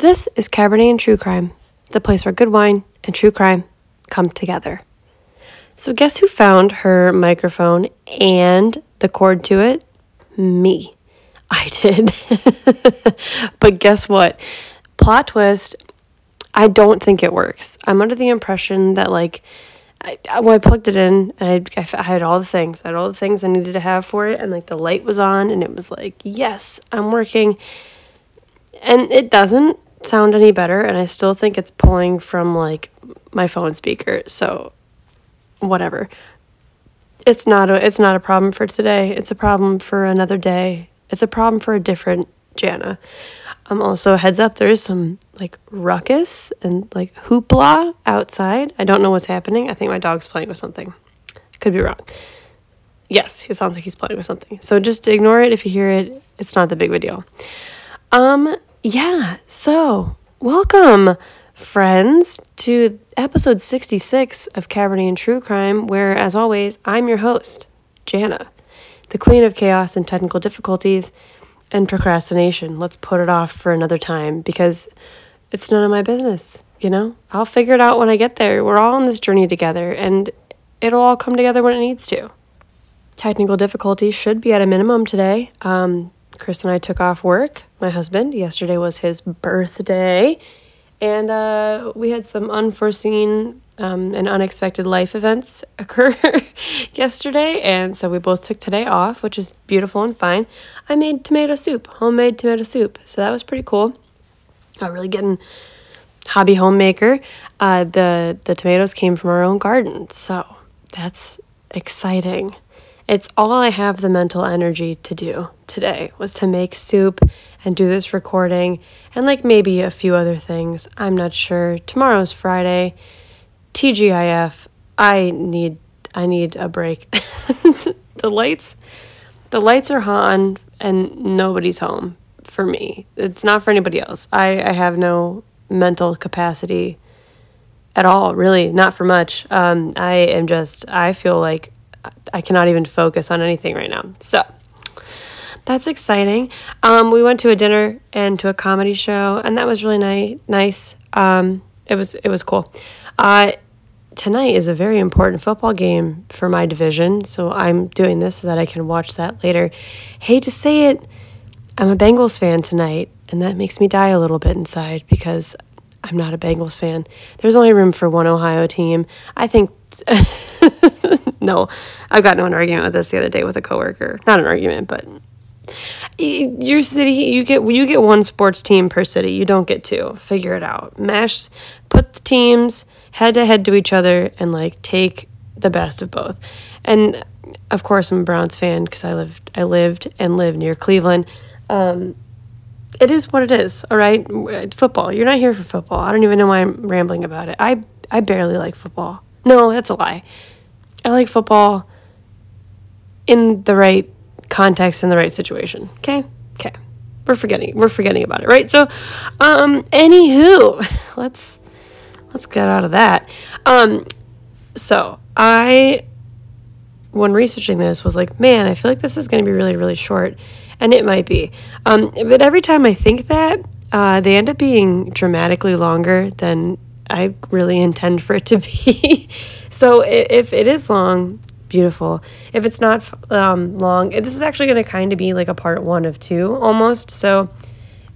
This is Cabernet and True Crime, the place where good wine and true crime come together. So, guess who found her microphone and the cord to it? Me. I did. but guess what? Plot twist, I don't think it works. I'm under the impression that, like, I, when I plugged it in, I, I had all the things. I had all the things I needed to have for it, and like the light was on, and it was like, yes, I'm working. And it doesn't sound any better, and I still think it's pulling from like my phone speaker. So, whatever. It's not a it's not a problem for today. It's a problem for another day. It's a problem for a different Jana. Um, also, heads up, there is some like ruckus and like hoopla outside. I don't know what's happening. I think my dog's playing with something. Could be wrong. Yes, it sounds like he's playing with something. So just ignore it if you hear it. It's not the big of a deal. Um, yeah, so welcome, friends, to episode 66 of Cabernet and True Crime, where, as always, I'm your host, Jana, the queen of chaos and technical difficulties and procrastination. Let's put it off for another time because it's none of my business, you know? I'll figure it out when I get there. We're all on this journey together and it'll all come together when it needs to. Technical difficulties should be at a minimum today. Um, Chris and I took off work. My husband, yesterday was his birthday, and uh, we had some unforeseen um, and unexpected life events occur yesterday, and so we both took today off, which is beautiful and fine. I made tomato soup, homemade tomato soup, so that was pretty cool. Uh, really getting hobby homemaker. Uh, the the tomatoes came from our own garden, so that's exciting. It's all I have the mental energy to do today was to make soup and do this recording and like maybe a few other things. I'm not sure. Tomorrow's Friday TGIF, I need I need a break. the lights the lights are on and nobody's home for me. It's not for anybody else. I, I have no mental capacity at all, really, not for much. Um, I am just I feel like I cannot even focus on anything right now. So that's exciting. Um, we went to a dinner and to a comedy show, and that was really ni- nice. Um, it was it was cool. Uh, tonight is a very important football game for my division, so I'm doing this so that I can watch that later. Hate to say it, I'm a Bengals fan tonight, and that makes me die a little bit inside because I'm not a Bengals fan. There's only room for one Ohio team. I think. no, I got into an argument with this the other day with a coworker. Not an argument, but your city you get you get one sports team per city. You don't get two. Figure it out. Mash put the teams head to head to each other and like take the best of both. And of course i'm a browns fan because i lived i lived and live near cleveland. Um, it is what it is all right? Football. You're not here for football. I don't even know why i'm rambling about it. I i barely like football. No that's a lie i like football in the right context in the right situation. Okay? Okay. We're forgetting we're forgetting about it, right? So um anywho, let's let's get out of that. Um so I when researching this was like, man, I feel like this is going to be really, really short, and it might be. Um, but every time I think that, uh, they end up being dramatically longer than I really intend for it to be. So if it is long, beautiful. If it's not um, long, this is actually going to kind of be like a part one of two almost. So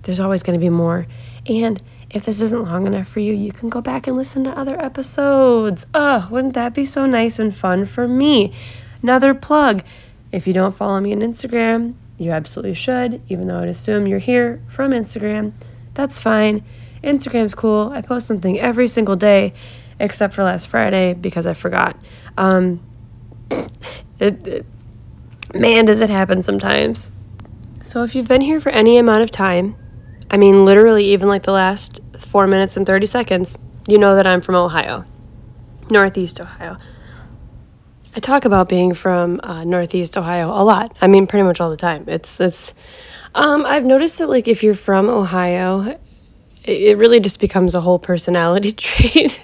there's always going to be more. And if this isn't long enough for you, you can go back and listen to other episodes. Oh, wouldn't that be so nice and fun for me? Another plug. If you don't follow me on Instagram, you absolutely should, even though I'd assume you're here from Instagram. That's fine. Instagram's cool. I post something every single day, except for last Friday because I forgot. Um, it, it, man, does it happen sometimes. So if you've been here for any amount of time, I mean, literally even like the last four minutes and 30 seconds, you know that I'm from Ohio, Northeast Ohio. I talk about being from uh, Northeast Ohio a lot. I mean, pretty much all the time. It's, it's, um, I've noticed that like if you're from Ohio, it really just becomes a whole personality trait.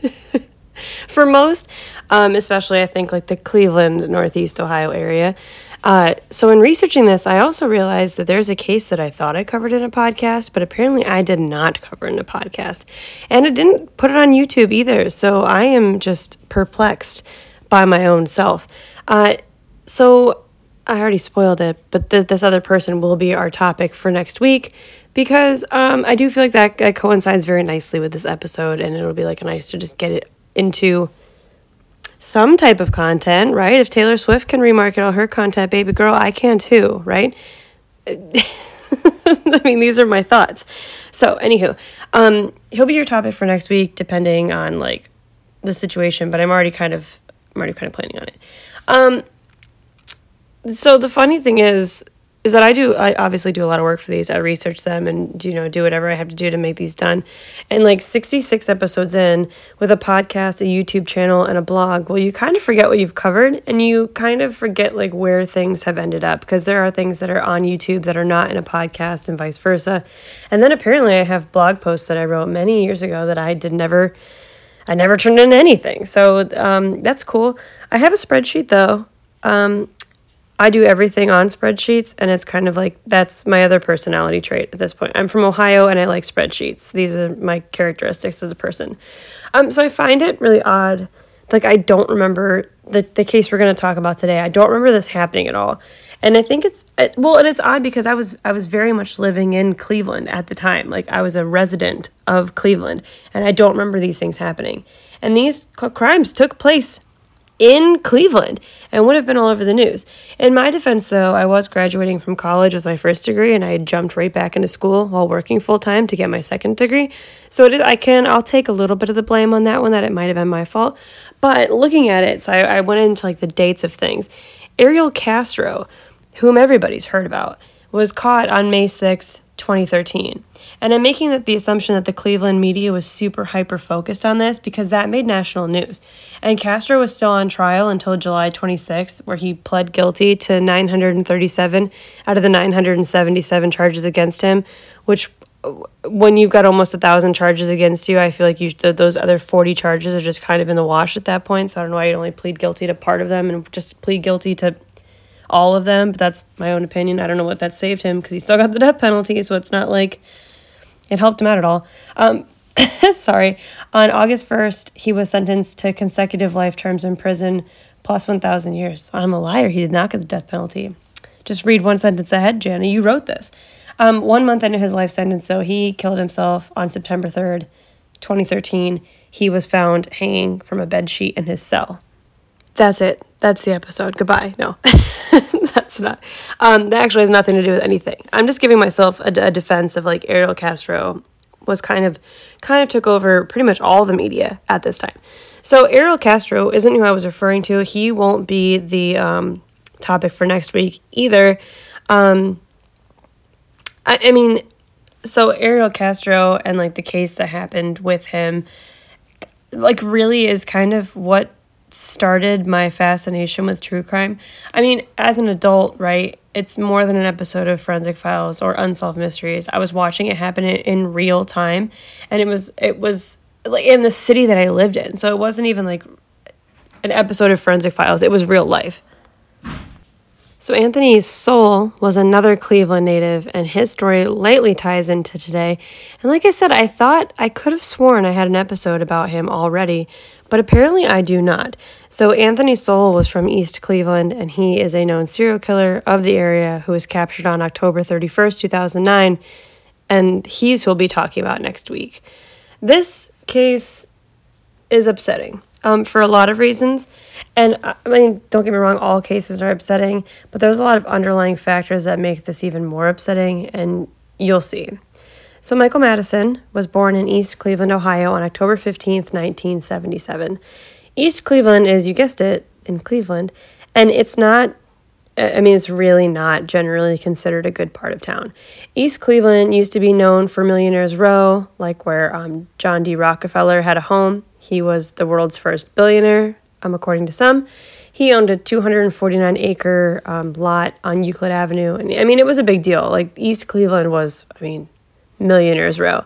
for most, um, especially I think like the Cleveland, Northeast Ohio area. Uh, so, in researching this, I also realized that there's a case that I thought I covered in a podcast, but apparently I did not cover in a podcast. And I didn't put it on YouTube either. So, I am just perplexed by my own self. Uh, so, I already spoiled it, but th- this other person will be our topic for next week because um, I do feel like that, coincides very nicely with this episode, and it'll be like nice to just get it into some type of content, right? If Taylor Swift can remarket all her content, baby girl, I can too, right? I mean, these are my thoughts. So, anywho, um, he'll be your topic for next week, depending on like the situation. But I'm already kind of, I'm already kind of planning on it. Um, so the funny thing is is that I do I obviously do a lot of work for these. I research them and you know do whatever I have to do to make these done. And like 66 episodes in with a podcast, a YouTube channel and a blog, well you kind of forget what you've covered and you kind of forget like where things have ended up because there are things that are on YouTube that are not in a podcast and vice versa. And then apparently I have blog posts that I wrote many years ago that I did never I never turned into anything. So um, that's cool. I have a spreadsheet though. Um, I do everything on spreadsheets, and it's kind of like that's my other personality trait at this point. I'm from Ohio and I like spreadsheets. These are my characteristics as a person. Um, so I find it really odd. Like, I don't remember the, the case we're going to talk about today. I don't remember this happening at all. And I think it's well, and it's odd because I was I was very much living in Cleveland at the time. Like I was a resident of Cleveland, and I don't remember these things happening. And these crimes took place in Cleveland and would have been all over the news. In my defense, though, I was graduating from college with my first degree and I had jumped right back into school while working full time to get my second degree. So I can, I'll take a little bit of the blame on that one that it might have been my fault. But looking at it, so I, I went into like the dates of things. Ariel Castro, whom everybody's heard about, was caught on May 6th, 2013. And I'm making that the assumption that the Cleveland media was super hyper focused on this because that made national news. And Castro was still on trial until July 26th, where he pled guilty to 937 out of the 977 charges against him, which uh, when you've got almost a thousand charges against you, I feel like you those other 40 charges are just kind of in the wash at that point. So I don't know why you only plead guilty to part of them and just plead guilty to all of them, but that's my own opinion. I don't know what that saved him because he still got the death penalty, so it's not like it helped him out at all. Um, sorry. On August 1st, he was sentenced to consecutive life terms in prison plus 1,000 years. I'm a liar. He did not get the death penalty. Just read one sentence ahead, Jana. You wrote this. Um, one month into his life sentence, so he killed himself on September 3rd, 2013. He was found hanging from a bed sheet in his cell. That's it. That's the episode. Goodbye. No, not. Um, that actually has nothing to do with anything. I'm just giving myself a, a defense of like Ariel Castro was kind of kind of took over pretty much all the media at this time. So Ariel Castro isn't who I was referring to. He won't be the um, topic for next week either. Um, I, I mean, so Ariel Castro and like the case that happened with him, like really is kind of what started my fascination with true crime. I mean, as an adult, right? It's more than an episode of Forensic Files or Unsolved Mysteries. I was watching it happen in, in real time, and it was it was like in the city that I lived in. So it wasn't even like an episode of Forensic Files. It was real life. So, Anthony Sowell was another Cleveland native, and his story lightly ties into today. And like I said, I thought I could have sworn I had an episode about him already, but apparently I do not. So, Anthony Sowell was from East Cleveland, and he is a known serial killer of the area who was captured on October 31st, 2009, and he's who we'll be talking about next week. This case is upsetting um, for a lot of reasons. And uh, I mean, don't get me wrong, all cases are upsetting, but there's a lot of underlying factors that make this even more upsetting, and you'll see. So, Michael Madison was born in East Cleveland, Ohio on October 15th, 1977. East Cleveland is, you guessed it, in Cleveland, and it's not I mean, it's really not generally considered a good part of town. East Cleveland used to be known for Millionaires Row, like where um, John D. Rockefeller had a home. He was the world's first billionaire, um, according to some. He owned a 249 acre um, lot on Euclid Avenue. And I mean, it was a big deal. Like, East Cleveland was, I mean, Millionaires Row.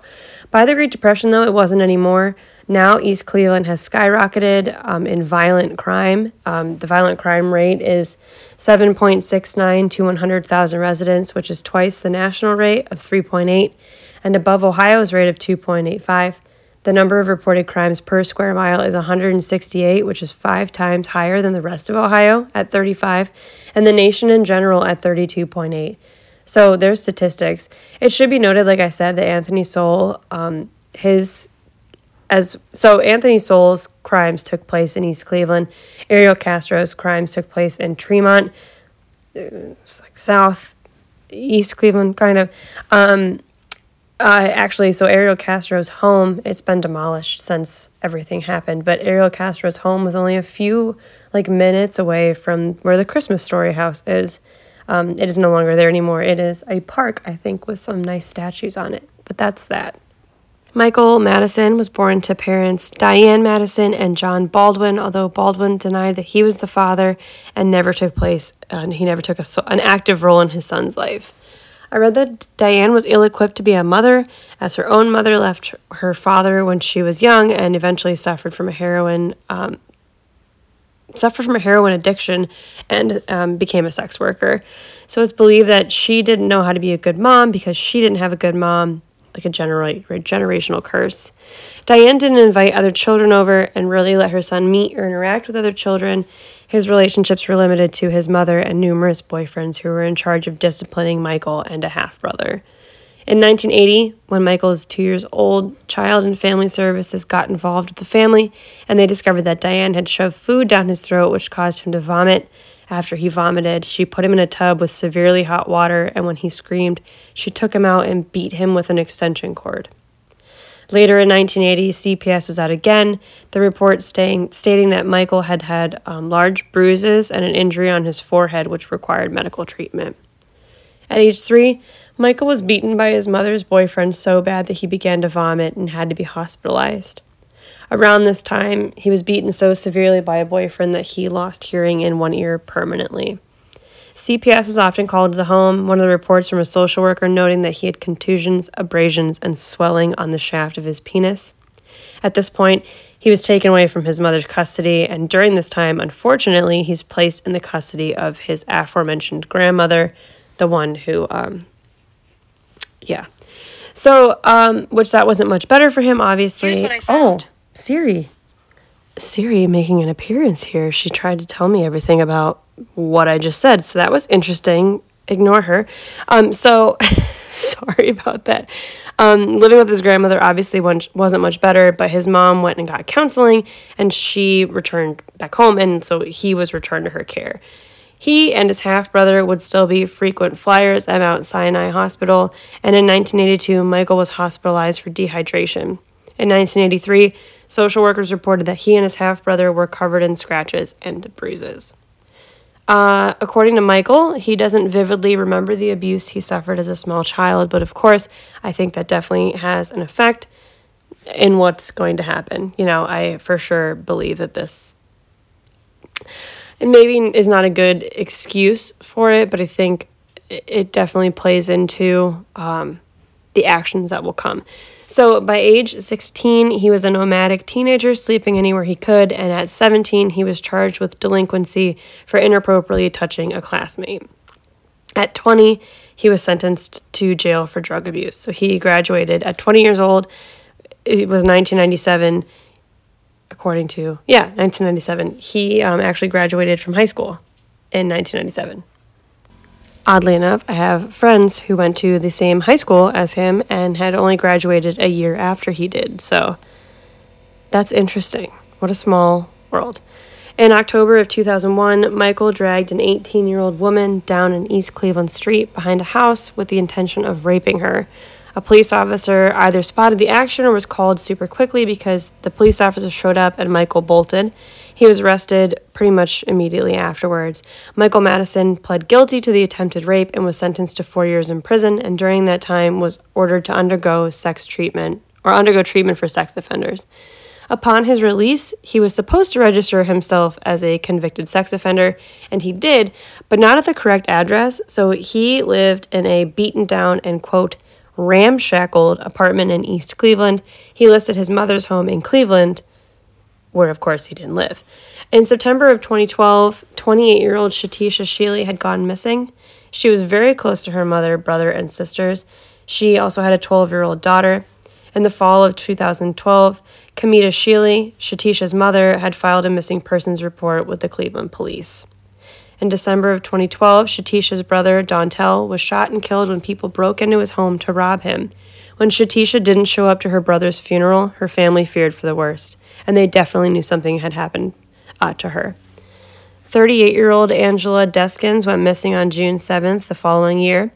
By the Great Depression, though, it wasn't anymore. Now, East Cleveland has skyrocketed um, in violent crime. Um, the violent crime rate is 7.69 to 100,000 residents, which is twice the national rate of 3.8 and above Ohio's rate of 2.85. The number of reported crimes per square mile is 168, which is five times higher than the rest of Ohio at 35, and the nation in general at 32.8. So there's statistics. It should be noted, like I said, that Anthony Sowell, um, his as so Anthony Sowell's crimes took place in East Cleveland. Ariel Castro's crimes took place in Tremont, it's like South East Cleveland, kind of. Um, uh, actually, so Ariel Castro's home, it's been demolished since everything happened, but Ariel Castro's home was only a few like minutes away from where the Christmas Story house is. Um, it is no longer there anymore. It is a park, I think, with some nice statues on it. But that's that. Michael Madison was born to parents Diane Madison and John Baldwin, although Baldwin denied that he was the father and never took place, and he never took a, an active role in his son's life. I read that Diane was ill equipped to be a mother, as her own mother left her father when she was young and eventually suffered from a heroin. Um, suffered from a heroin addiction and um, became a sex worker. So it's believed that she didn't know how to be a good mom because she didn't have a good mom, like a genera- generational curse. Diane didn't invite other children over and really let her son meet or interact with other children. His relationships were limited to his mother and numerous boyfriends who were in charge of disciplining Michael and a half brother. In 1980, when Michael was two years old, Child and Family Services got involved with the family and they discovered that Diane had shoved food down his throat, which caused him to vomit. After he vomited, she put him in a tub with severely hot water, and when he screamed, she took him out and beat him with an extension cord. Later in 1980, CPS was out again, the report stating, stating that Michael had had um, large bruises and an injury on his forehead, which required medical treatment. At age three, Michael was beaten by his mother's boyfriend so bad that he began to vomit and had to be hospitalized. Around this time, he was beaten so severely by a boyfriend that he lost hearing in one ear permanently. CPS was often called to the home, one of the reports from a social worker noting that he had contusions, abrasions, and swelling on the shaft of his penis. At this point, he was taken away from his mother's custody, and during this time, unfortunately, he's placed in the custody of his aforementioned grandmother, the one who, um, yeah. So, um, which that wasn't much better for him, obviously. Oh, Siri. Siri making an appearance here. She tried to tell me everything about what I just said. So that was interesting. Ignore her. Um, so sorry about that. Um, living with his grandmother obviously wasn't much better, but his mom went and got counseling and she returned back home, and so he was returned to her care. He and his half brother would still be frequent flyers at Mount Sinai Hospital, and in 1982, Michael was hospitalized for dehydration. In 1983, social workers reported that he and his half brother were covered in scratches and bruises. Uh, according to Michael, he doesn't vividly remember the abuse he suffered as a small child, but of course, I think that definitely has an effect in what's going to happen. You know, I for sure believe that this and maybe is not a good excuse for it, but I think it definitely plays into um, the actions that will come. So by age 16, he was a nomadic teenager sleeping anywhere he could, and at 17, he was charged with delinquency for inappropriately touching a classmate. At 20, he was sentenced to jail for drug abuse. So he graduated at 20 years old. It was 1997, according to, yeah, 1997. He um, actually graduated from high school in 1997. Oddly enough, I have friends who went to the same high school as him and had only graduated a year after he did. So that's interesting. What a small world. In October of 2001, Michael dragged an 18 year old woman down an East Cleveland street behind a house with the intention of raping her. A police officer either spotted the action or was called super quickly because the police officer showed up and Michael bolted. He was arrested pretty much immediately afterwards. Michael Madison pled guilty to the attempted rape and was sentenced to four years in prison, and during that time was ordered to undergo sex treatment or undergo treatment for sex offenders. Upon his release, he was supposed to register himself as a convicted sex offender, and he did, but not at the correct address, so he lived in a beaten down and quote, ramshackled apartment in East Cleveland. He listed his mother's home in Cleveland, where of course he didn't live. In September of 2012, 28 year old Shatisha Shealy had gone missing. She was very close to her mother, brother, and sisters. She also had a 12 year old daughter. In the fall of 2012, Kamita Shealy, Shatisha's mother, had filed a missing persons report with the Cleveland police. In December of 2012, Shatisha's brother, Dontel, was shot and killed when people broke into his home to rob him. When Shatisha didn't show up to her brother's funeral, her family feared for the worst, and they definitely knew something had happened uh, to her. 38 year old Angela Deskins went missing on June 7th the following year,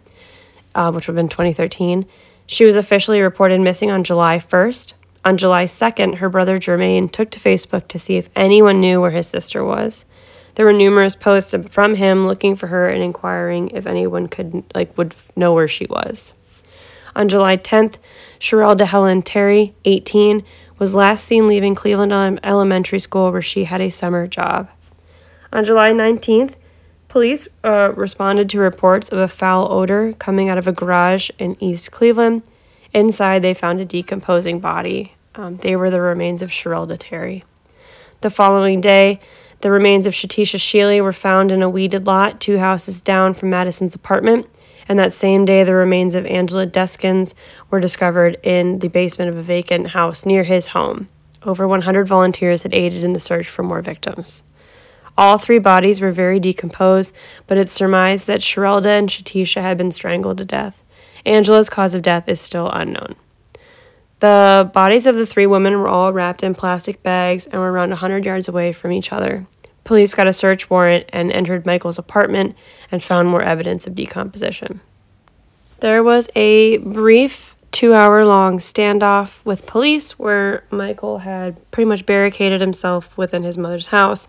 uh, which would have been 2013. She was officially reported missing on July 1st. On July 2nd, her brother Jermaine took to Facebook to see if anyone knew where his sister was. There were numerous posts from him looking for her and inquiring if anyone could like would know where she was. On July 10th, Sherelle DeHelen Terry, 18, was last seen leaving Cleveland Elementary School where she had a summer job. On July 19th, Police uh, responded to reports of a foul odor coming out of a garage in East Cleveland. Inside, they found a decomposing body. Um, they were the remains of Sherelle Terry. The following day, the remains of Shatisha Shealy were found in a weeded lot two houses down from Madison's apartment. And that same day, the remains of Angela Deskins were discovered in the basement of a vacant house near his home. Over 100 volunteers had aided in the search for more victims. All three bodies were very decomposed, but it's surmised that Sherelda and Shatisha had been strangled to death. Angela's cause of death is still unknown. The bodies of the three women were all wrapped in plastic bags and were around 100 yards away from each other. Police got a search warrant and entered Michael's apartment and found more evidence of decomposition. There was a brief two hour long standoff with police where Michael had pretty much barricaded himself within his mother's house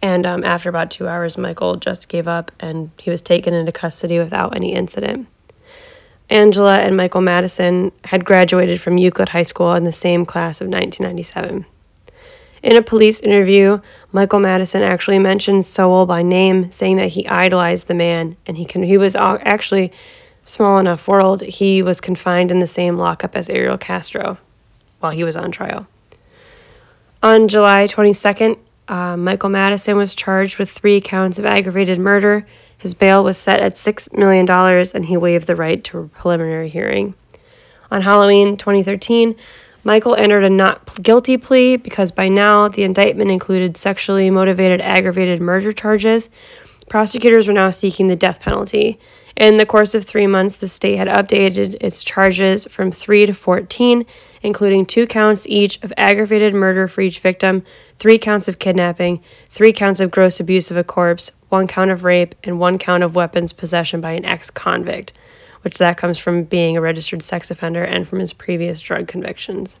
and um, after about two hours, Michael just gave up and he was taken into custody without any incident. Angela and Michael Madison had graduated from Euclid High School in the same class of 1997. In a police interview, Michael Madison actually mentioned Sowell by name, saying that he idolized the man and he can, he was actually small enough world. He was confined in the same lockup as Ariel Castro while he was on trial. On July 22nd, uh, Michael Madison was charged with three counts of aggravated murder. His bail was set at $6 million and he waived the right to a preliminary hearing. On Halloween 2013, Michael entered a not guilty plea because by now the indictment included sexually motivated aggravated murder charges. Prosecutors were now seeking the death penalty. In the course of three months, the state had updated its charges from 3 to 14, including two counts each of aggravated murder for each victim, three counts of kidnapping, three counts of gross abuse of a corpse, one count of rape, and one count of weapons possession by an ex convict, which that comes from being a registered sex offender and from his previous drug convictions.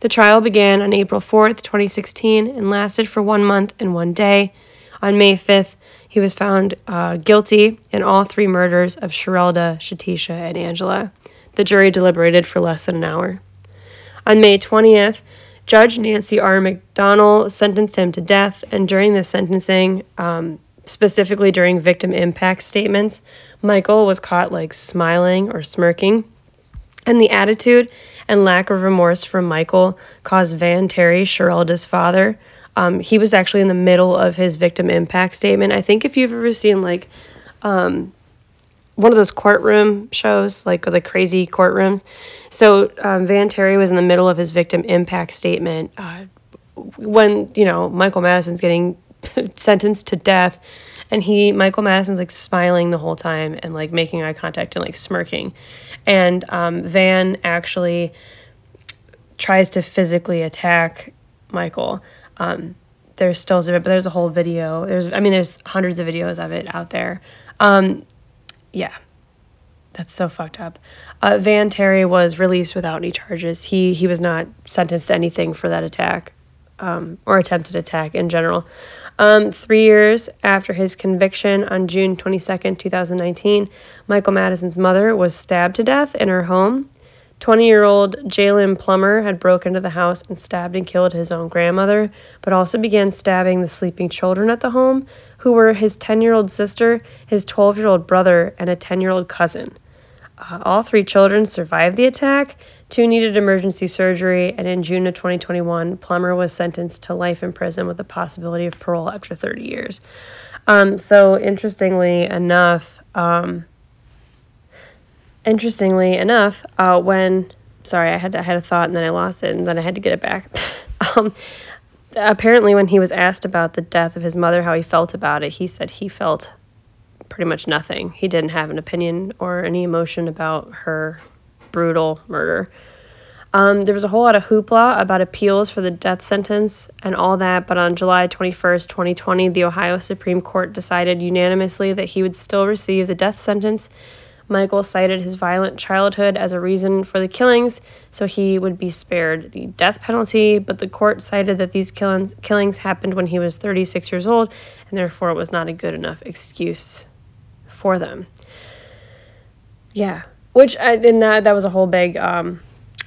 The trial began on April 4th, 2016, and lasted for one month and one day. On May 5th, he was found uh, guilty in all three murders of Sherelda, Shatisha, and Angela. The jury deliberated for less than an hour. On May 20th, Judge Nancy R. McDonnell sentenced him to death, and during the sentencing, um, specifically during victim impact statements, Michael was caught like smiling or smirking. And the attitude and lack of remorse from Michael caused Van Terry, Sherelda's father, um, he was actually in the middle of his victim impact statement. I think if you've ever seen like um, one of those courtroom shows, like the crazy courtrooms. So um, Van Terry was in the middle of his victim impact statement uh, when you know Michael Madison's getting sentenced to death, and he Michael Madison's like smiling the whole time and like making eye contact and like smirking, and um, Van actually tries to physically attack Michael. Um, there's stills of it, but there's a whole video. There's, I mean, there's hundreds of videos of it out there. Um, yeah, that's so fucked up. Uh, Van Terry was released without any charges. He he was not sentenced to anything for that attack, um, or attempted attack in general. Um, three years after his conviction on June twenty second, two thousand nineteen, Michael Madison's mother was stabbed to death in her home. 20 year old Jalen Plummer had broken into the house and stabbed and killed his own grandmother, but also began stabbing the sleeping children at the home, who were his 10 year old sister, his 12 year old brother, and a 10 year old cousin. Uh, all three children survived the attack. Two needed emergency surgery, and in June of 2021, Plummer was sentenced to life in prison with the possibility of parole after 30 years. Um, so, interestingly enough, um, interestingly enough, uh, when sorry, I had I had a thought and then I lost it, and then I had to get it back. um, apparently, when he was asked about the death of his mother, how he felt about it, he said he felt pretty much nothing. He didn't have an opinion or any emotion about her brutal murder. Um, there was a whole lot of hoopla about appeals for the death sentence and all that, but on July 21st, 2020, the Ohio Supreme Court decided unanimously that he would still receive the death sentence. Michael cited his violent childhood as a reason for the killings, so he would be spared the death penalty, but the court cited that these killings, killings happened when he was 36 years old, and therefore it was not a good enough excuse for them. Yeah, which I, and that that was a whole big um,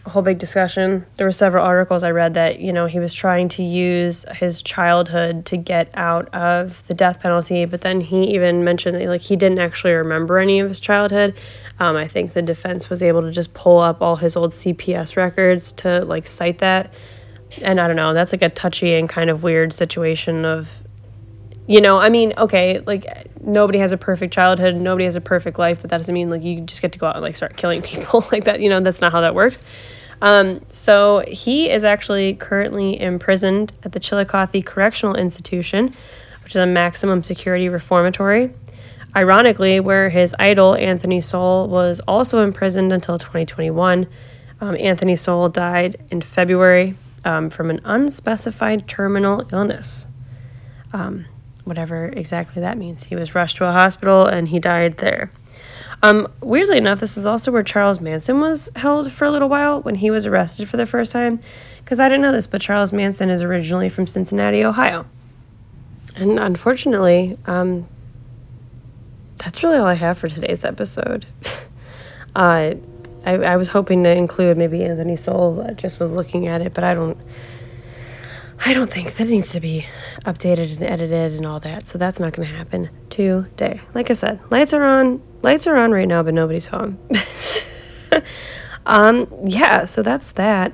whole big discussion. There were several articles I read that you know he was trying to use his childhood to get out of the death penalty, but then he even mentioned that like he didn't actually remember any of his childhood. Um, I think the defense was able to just pull up all his old CPS records to like cite that, and I don't know. That's like a touchy and kind of weird situation of you know, I mean, okay, like nobody has a perfect childhood, nobody has a perfect life, but that doesn't mean like you just get to go out and like start killing people like that. You know, that's not how that works. Um, so he is actually currently imprisoned at the Chillicothe Correctional Institution, which is a maximum security reformatory. Ironically, where his idol Anthony Sowell was also imprisoned until 2021. Um, Anthony Sowell died in February um, from an unspecified terminal illness. Um, whatever exactly that means. He was rushed to a hospital and he died there. Um, weirdly enough, this is also where Charles Manson was held for a little while when he was arrested for the first time. Because I didn't know this, but Charles Manson is originally from Cincinnati, Ohio. And unfortunately, um, that's really all I have for today's episode. uh, I, I was hoping to include maybe Anthony Sowell. I just was looking at it, but I don't. I don't think that needs to be updated and edited and all that. So that's not going to happen today. Like I said, lights are on. Lights are on right now, but nobody's home. um, yeah, so that's that.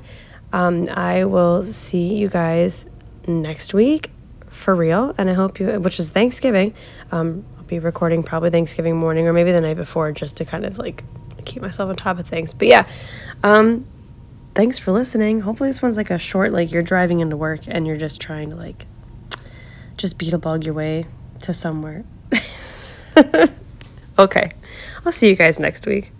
Um, I will see you guys next week for real, and I hope you, which is Thanksgiving. Um, I'll be recording probably Thanksgiving morning or maybe the night before, just to kind of like keep myself on top of things. But yeah, um, thanks for listening. Hopefully, this one's like a short, like you're driving into work and you're just trying to like just beat a bug your way to somewhere. okay. I'll see you guys next week.